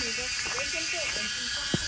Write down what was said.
你的人生作品。